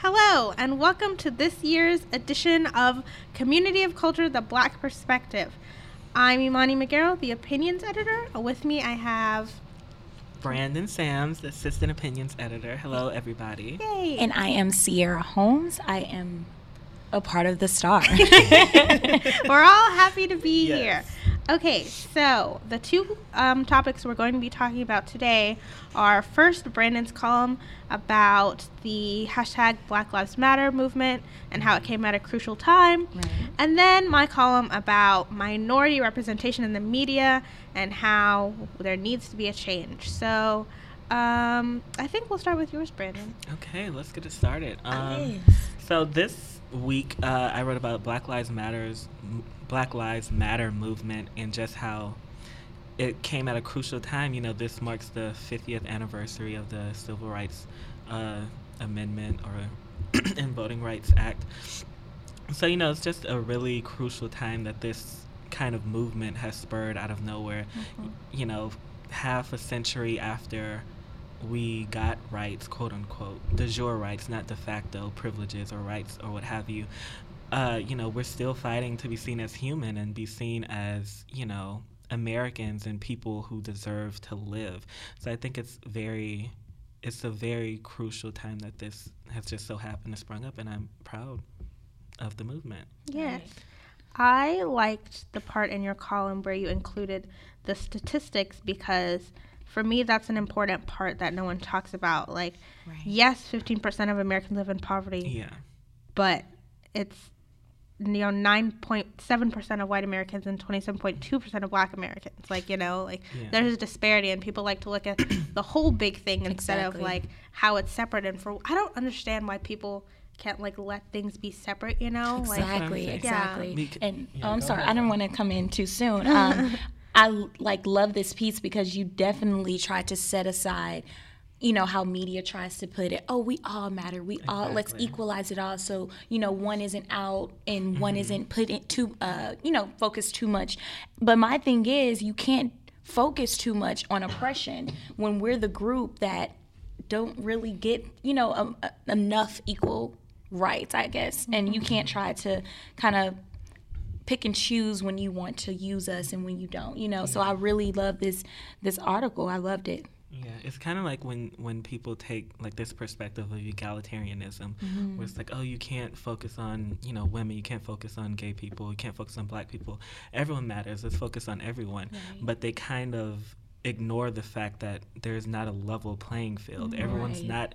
Hello, and welcome to this year's edition of Community of Culture The Black Perspective. I'm Imani McGarrell, the opinions editor. With me, I have. Brandon Sams, the assistant opinions editor. Hello, everybody. Yay! And I am Sierra Holmes. I am a part of the star. We're all happy to be Yes. here. Okay, so the two um, topics we're going to be talking about today are first Brandon's column about the hashtag Black Lives Matter movement and how it came at a crucial time, Right. and then my column about minority representation in the media and how there needs to be a change. So um, I think we'll start with yours, Brandon. Okay, let's get it started. Um, Yes. So this week, uh, I wrote about Black Lives Matters, Black Lives Matter movement, and just how it came at a crucial time. You know, this marks the 50th anniversary of the Civil Rights uh, Amendment or and Voting Rights Act. So you know, it's just a really crucial time that this kind of movement has spurred out of nowhere. Mm-hmm. You know, half a century after we got rights, quote unquote, de jure rights, not de facto privileges or rights or what have you. Uh, you know, we're still fighting to be seen as human and be seen as, you know, Americans and people who deserve to live. So I think it's very, it's a very crucial time that this has just so happened to sprung up, and I'm proud of the movement. Yes. I liked the part in your column where you included the statistics because for me that's an important part that no one talks about. Like, Right. yes, 15% of Americans live in poverty, Yeah. but it's you know 9.7% of white Americans and 27.2% of black Americans. Like, you know, like Yeah. there's a disparity and people like to look at the whole big thing instead Exactly. of like how it's separate and for I don't understand why people can't like let things be separate, you know? Like Exactly, saying. exactly. Bec- And oh, I'm sorry, ahead. I didn't want to come in too soon. Um, I like love this piece because you definitely try to set aside, you know, how media tries to put it. Oh, we all matter. We all let's equalize it all. So you know, one isn't out and one Mm-hmm. isn't put in too, uh, you know, focused too much. But my thing is, you can't focus too much on oppression when we're the group that don't really get you know um, uh, enough equal rights i guess and you can't try to kind of pick and choose when you want to use us and when you don't you know so i really love this this article i loved it Yeah, it's kind of like when when people take like this perspective of egalitarianism, mm-hmm. where it's like, oh, you can't focus on you know women, you can't focus on gay people, you can't focus on black people. Everyone matters. Let's focus on everyone. But they kind of ignore the fact that there's not a level playing field. Mm-hmm. Everyone's Right. not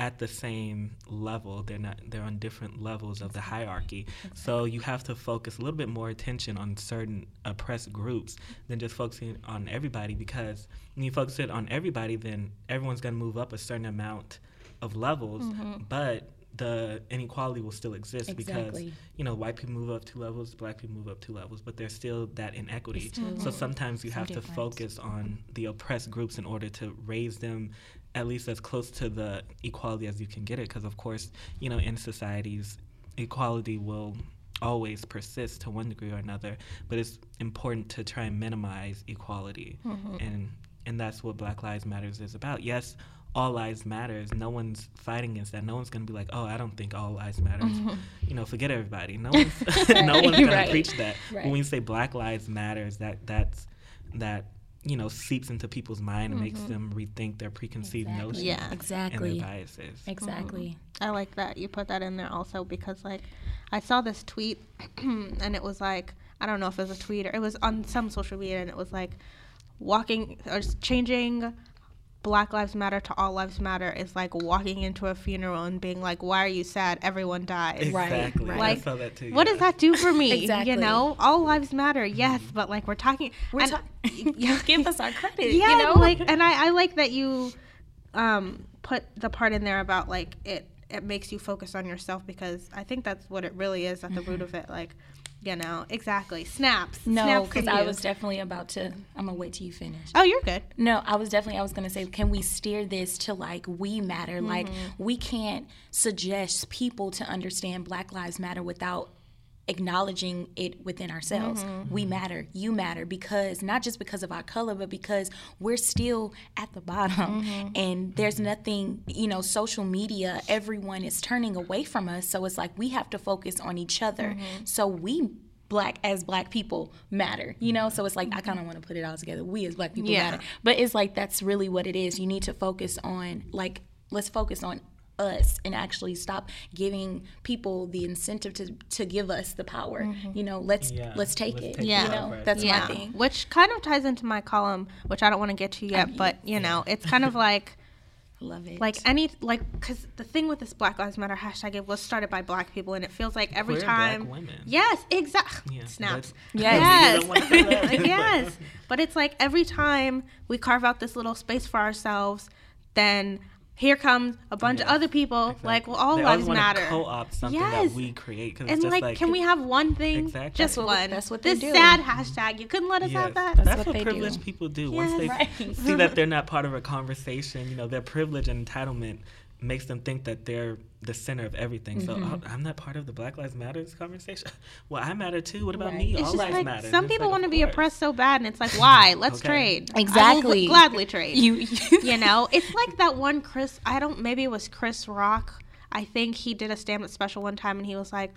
at the same level. They're not. They're on different levels of the hierarchy. So you have to focus a little bit more attention on certain oppressed groups than just focusing on everybody. Because when you focus it on everybody, then everyone's going to move up a certain amount of levels. Mm-hmm. But the inequality will still exist because you know white people move up two levels, black people move up two levels, but there's still that inequity. still So sometimes you have to focus on the oppressed groups in order to raise them at least as close to the equality as you can get it because of course you know in societies equality will always persist to one degree or another but it's important to try and minimize equality. Mm-hmm. And and that's what black lives matters is about. Yes all lives matters. No one's fighting against that. No one's going to be like oh i don't think all lives matters. Mm-hmm. You know forget everybody. No one's no one's going Right. to preach that. Right. when we say black lives matters that that's that you know seeps into people's mind and makes mm-hmm. them rethink their preconceived notions Yeah. exactly and exactly. their biases. Exactly. Mm-hmm. I like that you put that in there also because like I saw this tweet and it was like I don't know if it was a tweet or it was on some social media and it was like walking or s- changing Black Lives Matter to All Lives Matter is like walking into a funeral and being like, "Why are you sad? Everyone died." Right, exactly right. I saw that too What yeah. does that do for me? Exactly. You know, all lives matter, yes, but like we're talking. we're and- ta- give us our credit yeah, you know like, and I, I like that you um, put the part in there about like it. It makes you focus on yourself because I think that's what it really is at the root of it. Like, you know, exactly. Snaps. no because i was definitely about to i'm gonna wait till you finish Oh, you're good. No, I was definitely I was gonna say, can we steer this to like we matter? Like mm-hmm. we can't suggest people to understand Black Lives Matter without acknowledging it within ourselves. Mm-hmm. We matter, you matter because not just because of our color, but because we're still at the bottom. Mm-hmm. And there's nothing, you know, social media, everyone is turning away from us. So it's like we have to focus on each other. Mm-hmm. So we black as black people matter you know? So it's like i kind of want to put it all together. We as black people Yeah. matter. But it's like that's really what it is. You need to focus on like let's focus on us and actually stop giving people the incentive to to give us the power mm-hmm. you know let's Yeah, let's take let's it take Yeah. you know right. that's yeah, my thing which kind of ties into my column, which I don't want to get to yet, but you know, it's kind of like love it like any like because the thing with this Black Lives Matter hashtag it was started by Black people, and it feels like every Queer black time. women. Yes, exactly. Yeah, Snaps. Yes. You don't wanna say that, but- yes. But it's like every time we carve out this little space for ourselves, then here comes a bunch of other people. Like, well, all They lives matter. Co-opt something Yes. that we create. 'cause it's and just like, like, can we have one thing? Exactly. Just That's one. that's what they this do. sad hashtag. You couldn't let us Yes, have that. That's, That's what, what they do. privileged people do. Once they Right. see that they're not part of a conversation, you know, their privilege and entitlement makes them think that they're the center of everything. So Mm-hmm. oh, I'm not part of the Black Lives Matters conversation. Well, I matter too. What about Right. me? It's All lives like matter. some It's people like, want to be oppressed so bad, and it's like, why? Let's Okay. trade. I will Exactly. gladly trade. you you know, it's like that one Chris. I don't. Maybe it was Chris Rock. I think he did a stand-up special one time, and he was like,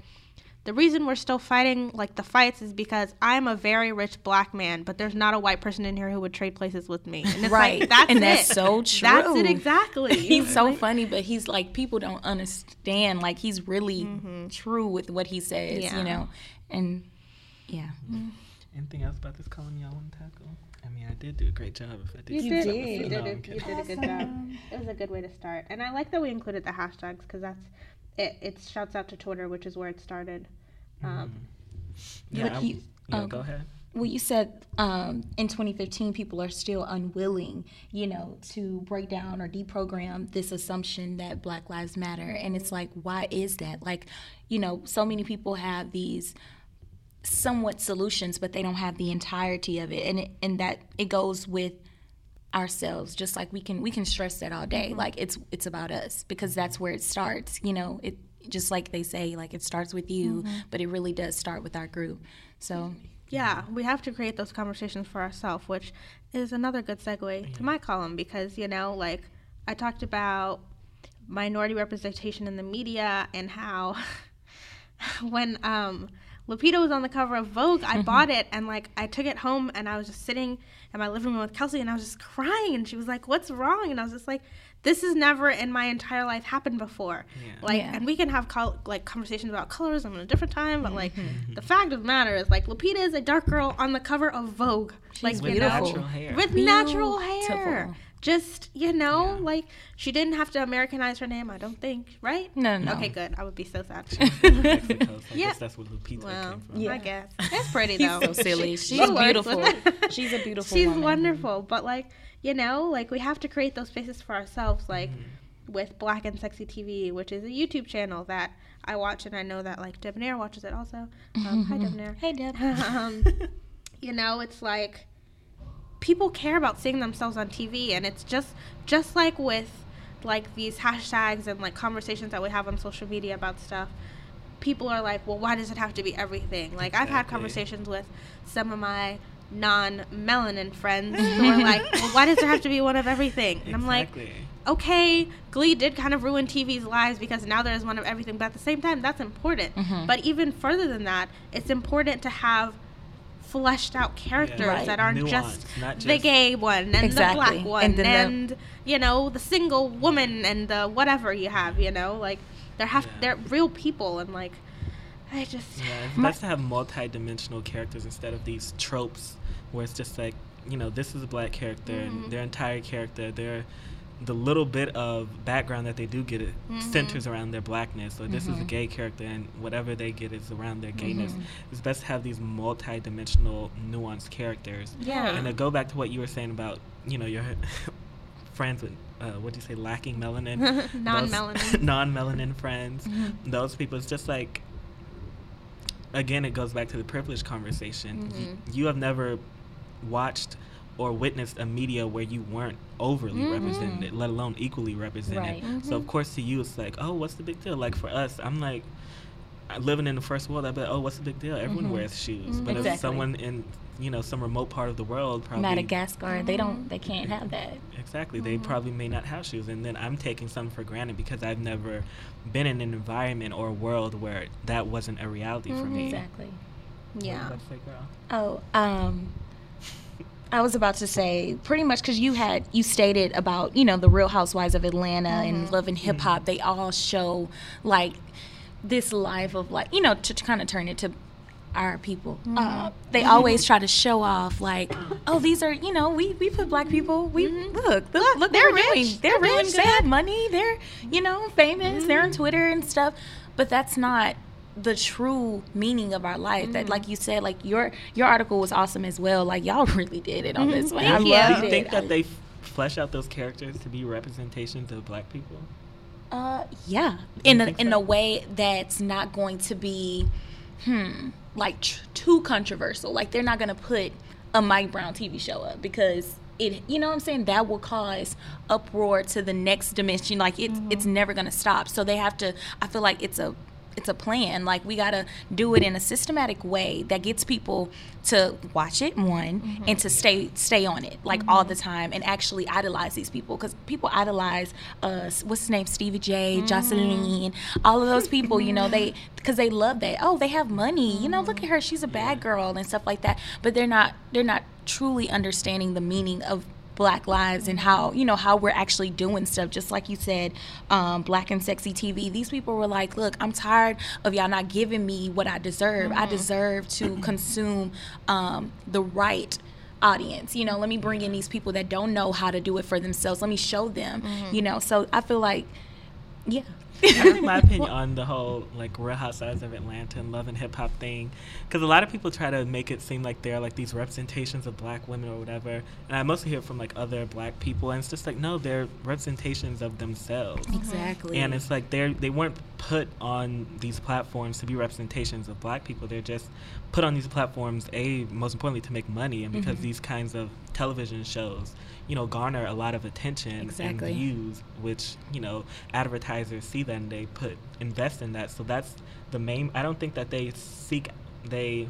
"The reason we're still fighting like the fights is because I'm a very rich black man, but there's not a white person in here who would trade places with me." And it's Right. like that's And it. that's so true. That's it exactly. he's so funny, but he's like people don't understand. Like he's really Mm-hmm. true with what he says, Yeah. you know, and yeah. Anything else about this column y'all want to tackle? I mean, I did do a great job. If I did, You did. You did, I'm you did a good job. It was a good way to start, and I like that we included the hashtags because that's it. It shouts out to Twitter, which is where it started. Um, Yeah, you- yeah, oh, go ahead. Well, you said um, in 2015 people are still unwilling, you know, to break down or deprogram this assumption that Black Lives Matter, and it's like, why is that? Like, you know, so many people have these somewhat solutions, but they don't have the entirety of it, and it, and that it goes with ourselves just like we can we can stress that all day. Like it's it's about us because that's where it starts you know? It just like they say like it starts with you but it really does start with our group. So yeah, we have to create those conversations for ourselves, which is another good segue to my column because, you know, like I talked about minority representation in the media and how when um, Lupita was on the cover of Vogue, I bought mm-hmm. it and like I took it home and I was just sitting in my living room with Kelsey and I was just crying and she was like, "What's wrong?" And I was just like, "This has never in my entire life happened before." Yeah. Like, Yeah. and we can have col- like conversations about colorism at a different time, but like mm-hmm. the fact of the matter is like Lupita is a dark girl on the cover of Vogue, like With you know, natural hair. with natural hair. Beautiful. Just you know, Yeah. like she didn't have to Americanize her name. I don't think, right? No, no. Okay, good. I would be so sad. Mexico, so I Yeah. guess that's where Lupita well, came from. Yeah. I guess it's pretty She's though. so silly. She- She's she beautiful. She's a beautiful She's woman. wonderful, but like you know, like we have to create those spaces for ourselves, like with Black and Sexy TV, which is a YouTube channel that I watch, and I know that like Debonair watches it also. Um, hi, Debonair. Hey, Deb. um, you know, it's like people care about seeing themselves on TV, and it's just just like with like these hashtags and like conversations that we have on social media about stuff. People are like, well, why does it have to be everything? Like I've had conversations with some of my non-melanin friends who are like, well, why does there have to be one of everything? And I'm like, okay, Glee did kind of ruin TV's lives because now there's one of everything, but at the same time, that's important. Mhm. But even further than that, it's important to have fleshed out characters Right. that aren't Nuance, just, not the gay one and Exactly. the black one And and, then you know the single woman and the whatever you have. You know, like there have Yeah. they're real people and like I just Yeah, it's My- best to have multi-dimensional characters instead of these tropes where it's just like, you know, this is a black character and mm-hmm. their entire character, their the little bit of background that they do get it mm-hmm. centers around their blackness. Or this is a mm-hmm. gay character and whatever they get is around their mm-hmm. gayness. It's best to have these multi-dimensional nuanced characters. Yeah. and to go back to what you were saying about you know your friends with uh, what do you say lacking melanin? Non-melanin. non-melanin friends. Those people it's just like again it goes back to the privilege conversation. Y- you have never watched or witnessed a media where you weren't overly represented let alone equally represented Right. so of course to you it's like oh what's the big deal like for us i'm like living in the first world, I'd be like, oh, what's the big deal? Everyone Mhm. wears shoes. But Exactly. if someone in you know some remote part of the world probably Madagascar, they don't, they can't have that. Exactly. They Mm-hmm. probably may not have shoes, and then I'm taking some for granted because I've never been in an environment or a world where that wasn't a reality for me. Mm-hmm. Exactly. Yeah. about to say, girl? Oh, um, I was about to say pretty much because you had you stated about you know the Real Housewives of Atlanta and mm-hmm. Love and Hip Hop. Mm-hmm. They all show like this life of like you know to, kind of turn it to our people. Mm-hmm. Uh, they always try to show off like, oh, these are you know we we put black people. We look look look they're rich. doing. They're, They're rich. doing they have money. They're you know famous. They're on Twitter and stuff. But that's not the true meaning of our life. That like you said, like your your article was awesome as well. Like y'all really did it on this one. Thank I you. Do loved you it. think that I- they flesh out those characters to be representations of black people? Uh, yeah, in a, think in so? a way that's not going to be, hmm, like tr- too controversial. Like they're not gonna put a Mike Brown TV show up because it, you know what I'm saying? That will cause uproar to the next dimension. Like it's it's never gonna stop. So they have to. I feel like it's a it's a plan. Like we gotta do it in a systematic way that gets people to watch it one mm-hmm. and to stay stay on it like all the mm-hmm. time and actually idolize these people because people idolize uh what's his name Stevie J, Joseline, mm-hmm. all of those people. You know they because they love that. Oh, they have money. You know, look at her. She's a bad girl and stuff like that. But they're not they're not truly understanding the meaning of black lives and how you know how we're actually doing stuff. Just like you said um, black and sexy tv these people were like look i'm tired of y'all not giving me what i deserve. I deserve to consume um, the right audience. You know let me bring in these people that don't know how to do it for themselves. Let me show them you know? So i feel like yeah I think my opinion on the whole like Real Housewives of Atlanta and love and hip hop thing, because a lot of people try to make it seem like they're like these representations of black women or whatever, and I mostly hear it from like other black people, and it's just like no, they're representations of themselves. exactly And it's like they're they weren't put on these platforms to be representations of black people. They're just put on these platforms, a most importantly to make money, and because Mm-hmm. these kinds of television shows, you know, garner a lot of attention Exactly. and views, which you know advertisers see and they put invest in that. So that's the main. I don't think that they seek they.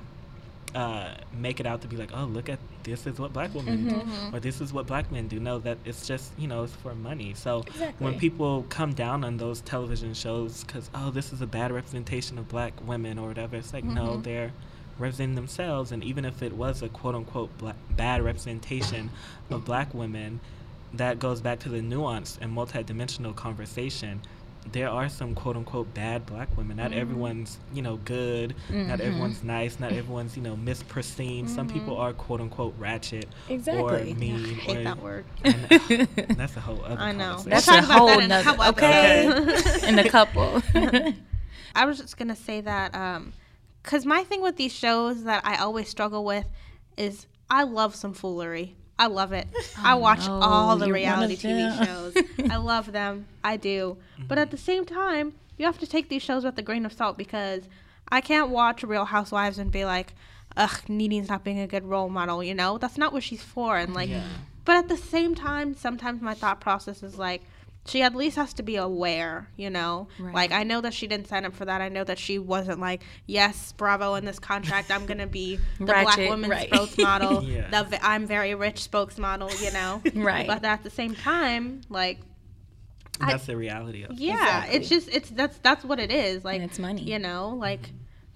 Uh, make it out to be like, oh, look at this is what black women Mm-hmm. do, or this is what black men do. No, that it's just you know it's for money. So Exactly. when people come down on those television shows because oh this is a bad representation of black women or whatever it's like no Mm-hmm. they're representing themselves and even if it was a quote unquote black, bad representation of black women that goes back to the nuanced and multidimensional conversation there are some quote unquote bad black women not mm-hmm. everyone's you know good not Mhm. everyone's nice not everyone's you know miss pristine some mm-hmm. people are quote unquote ratchet Exactly. or mean I hate or that word. I know. that's a whole other I know. That's a whole that in nother- couple okay. episodes. in a couple I was just gonna say that um, because my thing with these shows that I always struggle with is I love some foolery. I love it. I watch Oh, no, all the reality TV shows. I love them. I do. But at the same time, you have to take these shows with a grain of salt because I can't watch Real Housewives and be like, ugh, Nene's not being a good role model, you know? That's not what she's for. And like, Yeah. but at the same time, sometimes my thought process is like, she at least has to be aware, you know? Right. Like, I know that she didn't sign up for that. I know that she wasn't like, yes, bravo, in this contract, I'm going to be the black Ratchet, woman's right. spokesmodel, Yeah. the v- I'm very rich spokesmodel, you know? Right. But at the same time, like, I- that's the reality of it. yeah, Exactly. it's just, it's, that's, that's what it is. Like, it's money. You know, like,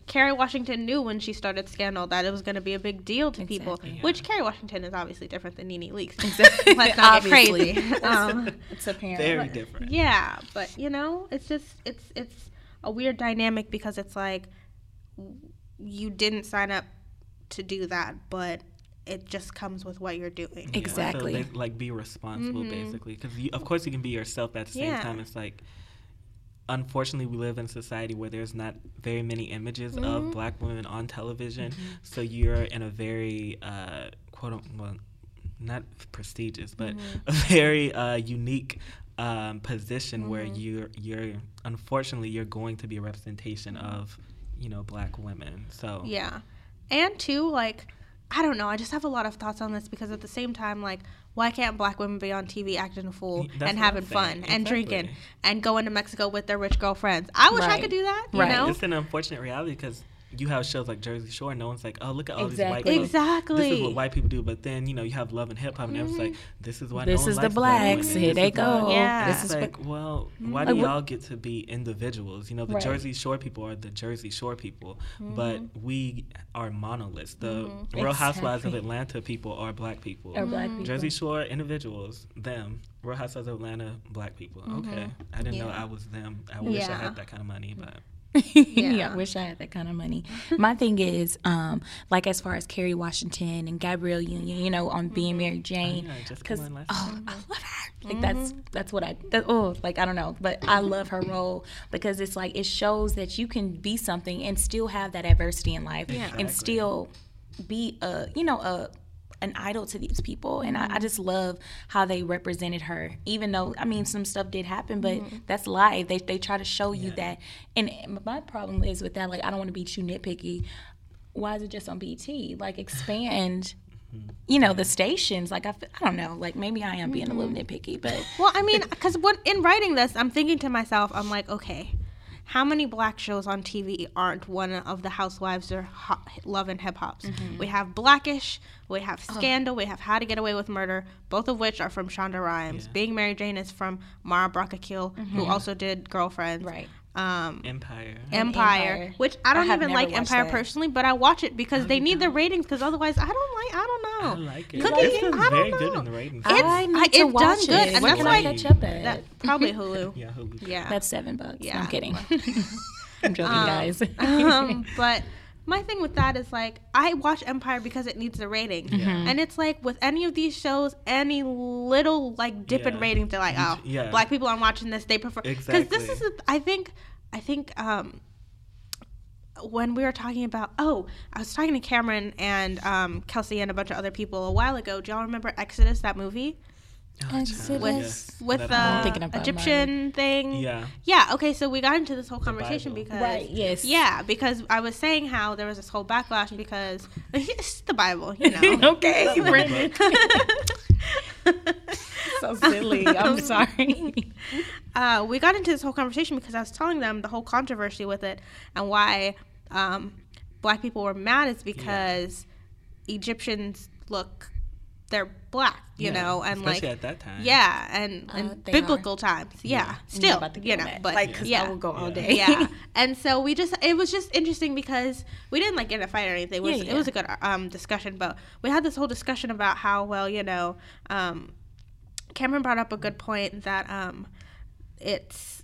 Kerry Washington knew when she started Scandal that it was going to be a big deal to people, Exactly. which Kerry Washington is obviously different than Nene Leakes. Exactly. Let's not get Obviously. crazy. um, it's apparent very different. yeah, but you know, it's just it's it's a weird dynamic because it's like you didn't sign up to do that, but it just comes with what you're doing. Yeah, Exactly. So, ba- like be responsible, Mhm. basically, because of course you can be yourself. But at the same Yeah. time, it's like, unfortunately, we live in a society where there's not very many images Mhm. of black women on television. Mm-hmm. So you're in a very uh, quote unquote, well, not prestigious, but Mm-hmm. a very uh, unique. Um, position where Mm-hmm. you're you're unfortunately you're going to be a representation of you know black women so Yeah. And too like, I don't know, I just have a lot of thoughts on this because at the same time, like, why can't black women be on TV acting a fool that's and having fun saying. and drinking and going to Mexico with their rich girlfriends? I wish I could do that. You Right. know? It's an unfortunate reality because you have shows like Jersey Shore, and no one's like, oh, look at all these white people. Exactly. people. This is what white people do. But then, you know, you have Love and Hip Hop, and everyone's like, this is why no This one is the likes black blacks. Here they is why- go. Yeah. This It's is like, well, why Like, do what- y'all get to be individuals? You know, the Right. Jersey Shore people are the Jersey Shore people, but we are monoliths. The Mm-hmm. Real Housewives of Atlanta people are black people. Or black people. Jersey Shore individuals, them. Real Housewives of Atlanta, black people. Okay, I didn't know Mm-hmm. I was them. I wish I had that kind of money, but yeah. Yeah. I wish I had that kind of money. My thing is, um, like as far as Kerry Washington and Gabrielle Union, you know, on being Mary Jane, because came on last oh, I love her. Like that's that's what I that, oh like I don't know, but I love her role because it's like it shows that you can be something and still have that adversity in life Yeah. and still be a you know a an idol to these people. And I, I mm-hmm. just love how they represented her even though i mean some stuff did happen but mm-hmm. that's live they, they try to show you that. And my problem is with that like i don't want to be too nitpicky. Why is it just on bt like expand mm-hmm. you know the stations. Like I, I don't know. Like maybe i am being a little nitpicky but Well, I mean, because when in writing this, I'm thinking to myself, I'm like, okay, how many black shows on TV aren't one of the Housewives or ho- Love and Hip Hops? Mm-hmm. We have Blackish, we have Oh. Scandal, we have How to Get Away with Murder, both of which are from Shonda Rhimes. Yeah. Being Mary Jane is from Mara Brock Akil, who also did Girlfriends. Mm-hmm. right Um, Empire. Empire, Empire. which I I don't have even like Empire that. personally, but I watch it because they need the ratings. Because otherwise, I don't like. I don't know. I know. like it. Cookie, It's I don't very know. good in the ratings. It's, I need I- to it's watch done good, it. and Where that's can why I catch up at? that probably Hulu. yeah, Hulu. Yeah. that's seven bucks Yeah. i'm kidding i'm joking guys um, but my thing with that is like I watch Empire because it needs the ratings, Mm-hmm. and it's like with any of these shows, any little like dip in ratings, they're like, oh, yeah. black people aren't watching this. They prefer because this is a, I think I think um when we were talking about oh I was talking to Cameron and um, Kelsey and a bunch of other people a while ago. Do y'all remember Exodus that movie? Oh, child, Exodus. with yes. with That the whole- thinking Egyptian thing. Yeah. Yeah. Okay. So we got into this whole conversation Bible. because Right, yes. Yeah, because I was saying how there was this whole backlash because it's the Bible, you know. okay Brandon. so silly i'm sorry uh, we got into this whole conversation because I was telling them the whole controversy with it and why um, black people were mad is because Egyptians look they're black, you Yeah, know, and especially like at that time. yeah, and, Uh, and they biblical times, yeah, Yeah. still, about to you know, that. but like 'cause yeah, i will go all day yeah and so we just it was just interesting because we didn't like get in a fight or anything it was, Yeah, yeah. It was a good um, discussion but we had this whole discussion about how well you know um, cameron brought up a good point that um, it's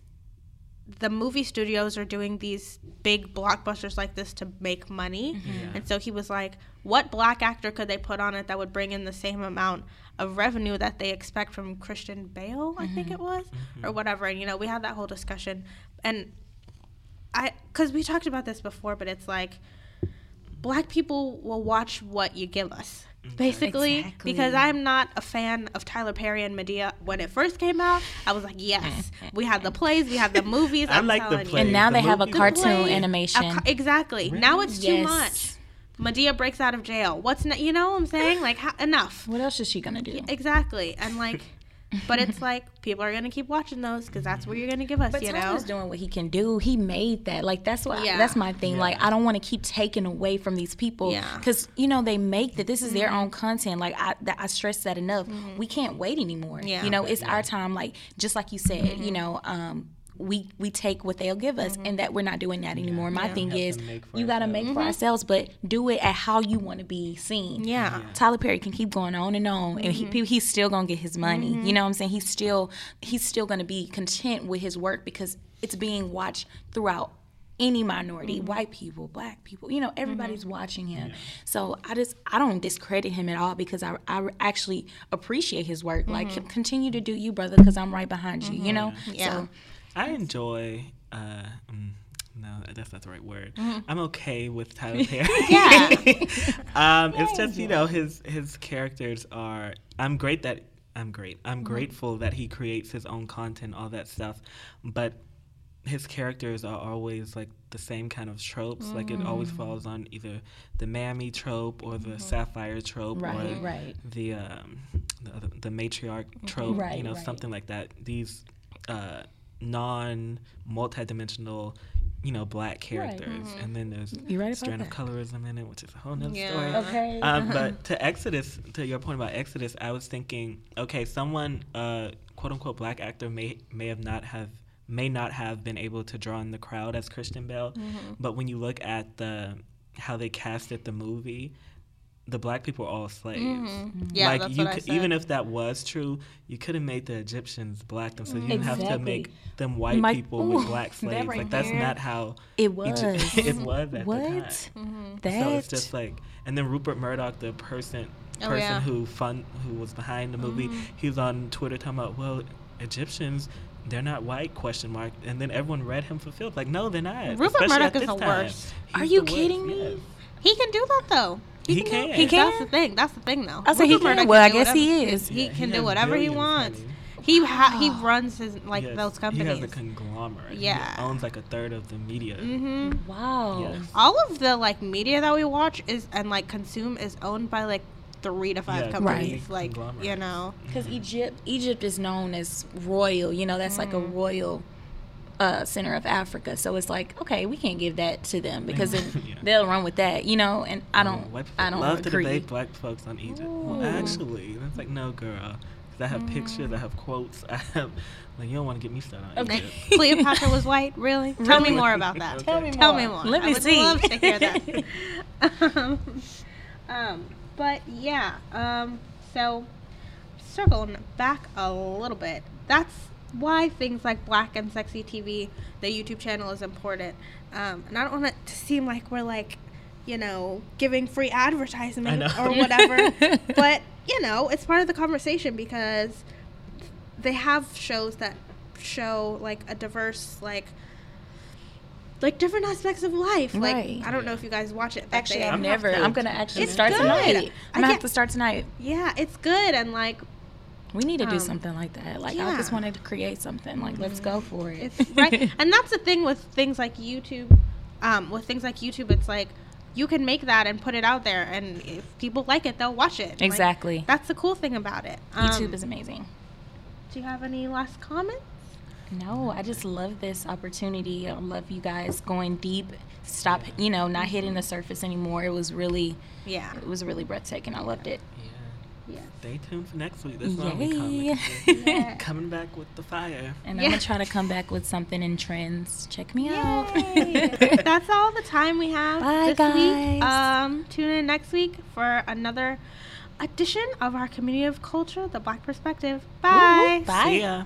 the movie studios are doing these big blockbusters like this to make money. Mm-hmm. Yeah. and so he was like what black actor could they put on it that would bring in the same amount of revenue that they expect from christian bale i think mm-hmm. it was or mm-hmm. whatever? And you know we had that whole discussion. And I because we talked about this before, but it's like black people will watch what you give us. Mm-hmm. Basically, Exactly. because I'm not a fan of Tyler Perry and Madea. When it first came out, I was like, yes, mm-hmm. we had the plays, we had the movies. I I'm like the plays. and now The they have a cartoon Play- animation a ca- exactly. Now it's too Yes. much. Madea breaks out of jail. What's ne- you know what I'm saying? Like how, enough. what else is she gonna do Exactly. And like, but it's like people are gonna keep watching those because that's where you're gonna give us. But you know. Tyler's doing what he can do. He made that. Like that's what. Yeah. That's my thing. Yeah. Like I don't want to keep taking away from these people. Yeah. Because you know they make that. This is their mm-hmm. own content. Like I, that, I stress that enough. Mm-hmm. We can't wait anymore. Yeah. You know, it's our time. Like just like you said. You mm-hmm. know. um we we take what they'll give us, and that we're not doing that anymore. My Yeah. thing is, to make for you got to make for ourselves, but do it at how you want to be seen. Yeah. Tyler Perry can keep going on and on, and Mm-hmm. he, he's still gonna get his money. You know what I'm saying? He's still he's still gonna be content with his work because it's being watched throughout any minority, Mm-hmm. white people, black people. You know, everybody's watching him. So I just I don't discredit him at all because I I actually appreciate his work. Like Mm-hmm. continue to do you, brother, because I'm right behind you. You know. Yeah. So I enjoy. Uh, mm, no, that's not the right word. Mm-hmm. I'm okay with Tyler Perry. Yeah. um, it's just you know his his characters are. I'm great that I'm great. I'm Mm-hmm. grateful that he creates his own content, all that stuff. But his characters are always like the same kind of tropes. Like it always Mm. falls on either the mammy trope or the sapphire trope Right, or right. the um, the, the matriarch trope. Right, you know, something like that. These uh, non multidimensional. You know, black characters, and then there's You're right strand of colorism in it, which is a whole nother Yeah. story. Okay. Um, but to Exodus, to your point about Exodus, I was thinking, okay, someone, uh, quote unquote, black actor may may have not have may not have been able to draw in the crowd as Christian Bale, Mm-hmm. but when you look at the how they casted the movie, the black people are all slaves. Mm-hmm. Yeah, like that's you what I could, said. even if that was true, you could have made the Egyptians black them, so you didn't have to make them white My- people with ooh, black that slaves. right like that's there. not how It was. Egypt- it was at what? the time. That. So it's just like, and then Rupert Murdoch, the person Oh, person yeah. who fun who was behind the movie, he was on Twitter talking about, well, Egyptians, they're not white? Question mark. And then everyone read him fulfilled. Like, no, they're not. Rupert especially Murdoch at is this the time. worst. He's Are you the worst, kidding me? yes. He can do that though. He do can. that. He can? That's the thing. That's the thing, though. I said he Rupert can. Murdoch Well, I do guess he is. He Yeah, can he do whatever he wants. honey. He ha- he runs his like He has- those He companies. has a conglomerate. Yeah. He owns like a third of the media. hmm Wow. Yes. All of the like media that we watch is and like consume is owned by like three to five Yeah, companies. Right. Like you know. Because Egypt, Egypt is known as royal. You know, that's like a royal uh, center of Africa. So it's like, okay, we can't give that to them because then Yeah. they'll run with that. You know, and I don't, White I don't love to agree. debate black folks on Egypt. Well, actually, that's like no, girl. 'Cause I have pictures, I have quotes. I have like you don't want to get me started on Okay. Egypt. Cleopatra was white. Really? Tell me more about that. Tell me more. Tell more. me more. Let I me would see. love to hear that. um, um, but yeah. Um, so circling back a little bit. That's why things like Black and Sexy TV, the YouTube channel, is important. Um, and I don't want it to seem like we're like, you know, giving free advertisement or whatever. but you know, it's part of the conversation because they have shows that show like a diverse like like different aspects of life. Like Right. I don't know if you guys watch it. but Actually, I've have never. to- I'm gonna actually It's start good. tonight. I I'm gonna have to start tonight. Yeah, it's good and like We need to do Um, something like that. Like I just wanted to create something. Like let's go for it. it's right. and that's the thing with things like YouTube. Um, with things like YouTube, it's like you can make that and put it out there, and if people like it, they'll watch it. Like, Exactly. that's the cool thing about it. Um, YouTube is amazing. Do you have any last comments? No, I just love this opportunity. I love you guys going deep. Stop, you know, not hitting the surface anymore. It was really, Yeah. it was really breathtaking. I loved it. Yeah. Yes. Stay tuned for next week. That's why we Yay. coming. Yeah. coming back with the fire. And Yeah. I'm gonna try to come back with something in trends. Check me out. That's all the time we have Bye, this week. Um, tune in next week for another edition of our community of culture, the Black Perspective. Bye. Bye. See ya.